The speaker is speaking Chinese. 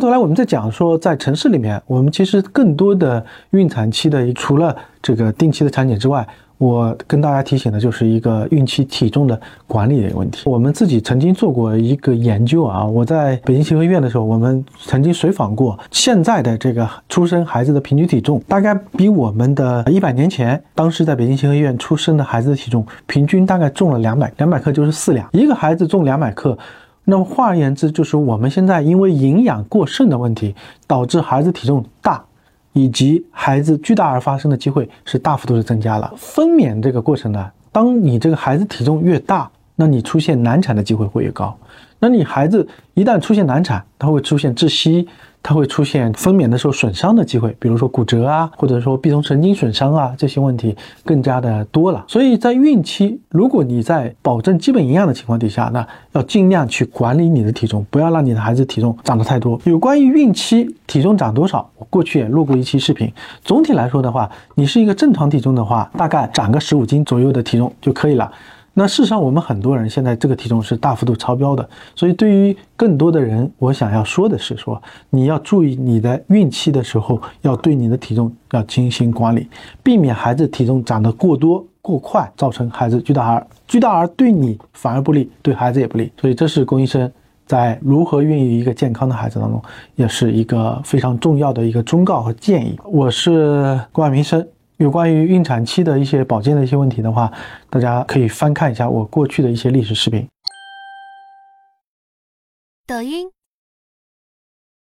过头来，我们在讲说，在城市里面，我们其实更多的孕产期的，除了这个定期的产检之外，我跟大家提醒的就是一个孕期体重的管理的一个问题。我们自己曾经做过一个研究啊，我在北京协和医院的时候，我们曾经随访过现在的这个出生孩子的平均体重，大概比我们的一百年前当时在北京协和医院出生的孩子的体重平均大概重了两百两百克，就是四两，一个孩子重两百克。那么换而言之，就是我们现在因为营养过剩的问题，导致孩子体重大，以及孩子巨大而发生的机会是大幅度的增加了。分娩这个过程呢，当你这个孩子体重越大，那你出现难产的机会会越高。那你孩子一旦出现难产，他会出现窒息。他会出现分娩的时候损伤的机会，比如说骨折啊，或者说臂中神经损伤啊，这些问题更加的多了。所以在孕期，如果你在保证基本营养的情况底下，那要尽量去管理你的体重，不要让你的孩子体重长得太多。有关于孕期体重长多少，我过去也录过一期视频。总体来说的话，你是一个正常体重的话，大概长个十五斤左右的体重就可以了。那事实上，我们很多人现在这个体重是大幅度超标的，所以对于更多的人，我想要说的是，说你要注意你的孕期的时候，要对你的体重要精心管理，避免孩子体重长得过多过快，造成孩子巨大儿，巨大儿对你反而不利，对孩子也不利。所以这是龚医生在如何孕育一个健康的孩子当中，也是一个非常重要的一个忠告和建议。我是郭万明生。有关于孕产期的一些保健的一些问题的话，大家可以翻看一下我过去的一些历史视频。抖音。